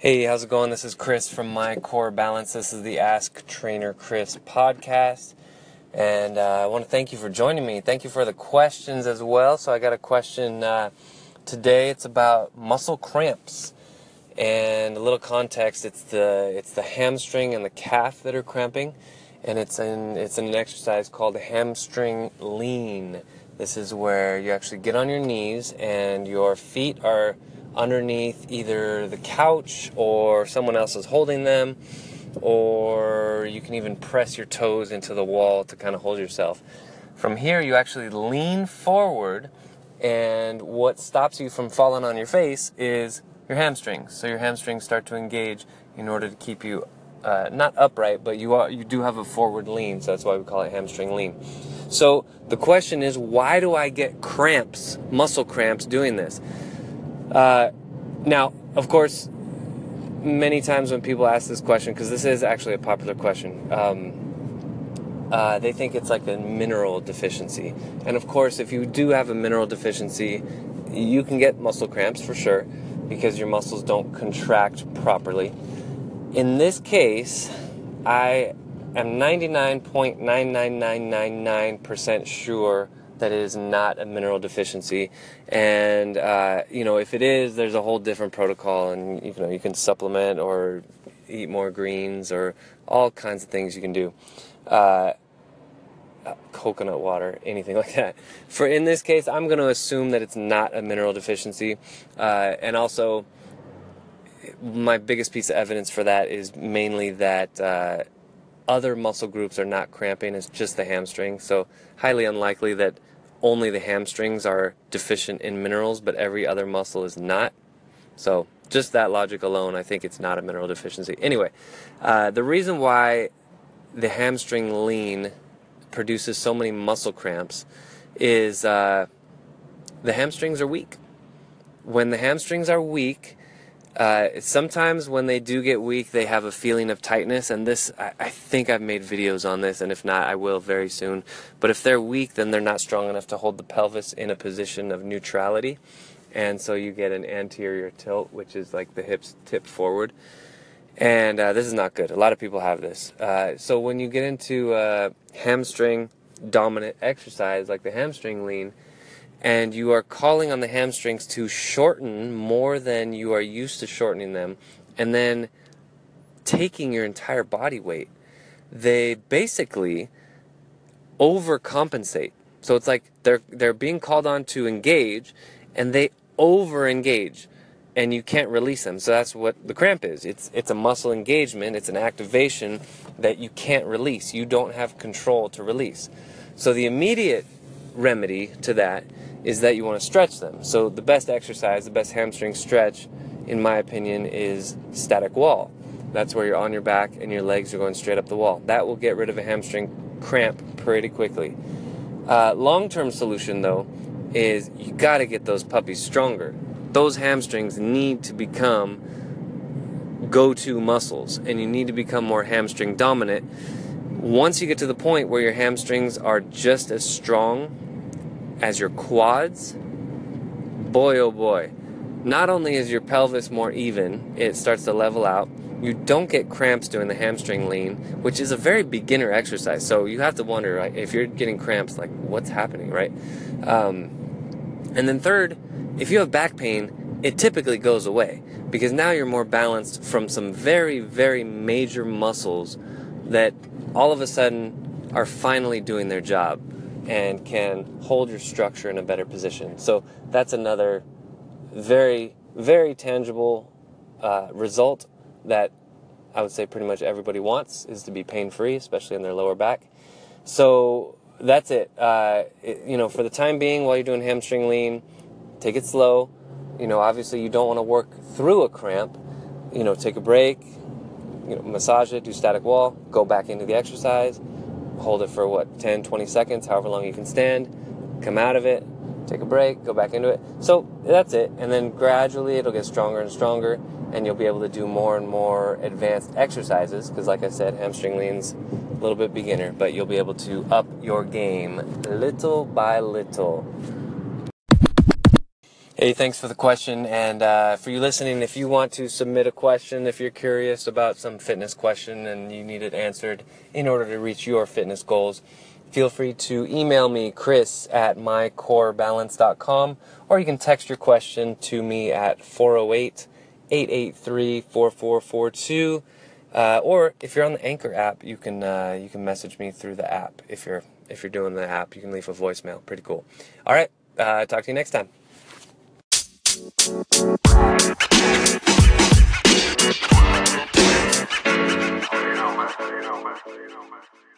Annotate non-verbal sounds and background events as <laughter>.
Hey, how's it going? This is Chris from My Core Balance. This is the Ask Trainer Chris podcast. And uh, I want to thank you for joining me. Thank you for the questions as well. So, I got a question uh, today. It's about muscle cramps. And a little context it's the, it's the hamstring and the calf that are cramping. And it's in, it's in an exercise called hamstring lean. This is where you actually get on your knees and your feet are underneath either the couch or someone else is holding them, or you can even press your toes into the wall to kind of hold yourself. From here, you actually lean forward, and what stops you from falling on your face is your hamstrings. So your hamstrings start to engage in order to keep you uh, not upright, but you are you do have a forward lean, so that's why we call it hamstring lean. So the question is, why do I get cramps, muscle cramps, doing this? Uh, now, of course, many times when people ask this question, because this is actually a popular question, um, uh, they think it's like a mineral deficiency. And of course, if you do have a mineral deficiency, you can get muscle cramps for sure because your muscles don't contract properly. In this case, I am 99.99999% sure that it is not a mineral deficiency. And uh, you know, if it is, there's a whole different protocol, and you know, you can supplement or eat more greens or all kinds of things you can do. Uh, coconut water, anything <laughs> like that. For in this case, I'm going to assume that it's not a mineral deficiency, uh, and also my biggest piece of evidence for that is mainly that uh, other muscle groups are not cramping, it's just the hamstring. So, highly unlikely that only the hamstrings are deficient in minerals, but every other muscle is not. So, just that logic alone, I think it's not a mineral deficiency. Anyway, uh, the reason why the hamstring lean produces so many muscle cramps is uh, the hamstrings are weak. When the hamstrings are weak, uh, sometimes when they do get weak, they have a feeling of tightness, and this I, I, think I've made videos on this, and if not, I will very soon. But if they're weak, then they're not strong enough to hold the pelvis in a position of neutrality, and so you get an anterior tilt, which is like the hips tip forward, and uh, this is not good. A lot of people have this. Uh, so when you get into hamstring dominant exercise, like the hamstring lean and you are calling on the hamstrings to shorten more than you are used to shortening them, and then taking your entire body weight, they basically overcompensate. So it's like they're they're being called on to engage, and they over engage, and you can't release them. So that's what the cramp is. It's it's a muscle engagement. It's an activation that you can't release. You don't have control to release. So the immediate remedy to that is that you want to stretch them. So the best exercise, the best hamstring stretch, in my opinion, is static wall. That's where you're on your back and your legs are going straight up the wall. That will get rid of a hamstring cramp pretty quickly. Uh, Long term solution, though, is you got to get those puppies stronger. Those hamstrings need to become go to muscles and you need to become more hamstring dominant. Once you get to the point where your hamstrings are just as strong as your quads, boy oh boy, not only is your pelvis more even, it starts to level out. You don't get cramps doing the hamstring lean, which is a very beginner exercise. So you have to wonder right, if you're getting cramps, like what's happening, right? Um, and then third, if you have back pain, it typically goes away because now you're more balanced from some very, very major muscles that all of a sudden are finally doing their job and can hold your structure in a better position. So that's another very, very tangible uh, result that I would say pretty much everybody wants is to be pain free, especially in their lower back. So that's it. Uh, it. You know, for the time being, while you're doing hamstring lean, take it slow. You know, obviously you don't want to work through a cramp. You know, take a break. You know, massage it, do static wall, go back into the exercise hold it for what 10 20 seconds however long you can stand come out of it take a break go back into it. So that's it. And then gradually it'll get stronger and stronger and you'll be able to do more and more advanced exercises because like i said hamstring leans a little bit beginner but you'll be able to up your game little by little Hey, thanks for the question. And uh, for you listening, if you want to submit a question, if you're curious about some fitness question and you need it answered in order to reach your fitness goals, feel free to email me, chris at mycorebalance.com, or you can text your question to me at 408 883 4442. Uh, or if you're on the Anchor app, you can uh, you can message me through the app. If you're if you're doing the app, you can leave a voicemail. Pretty cool. All right, uh, talk to you next time you know, man.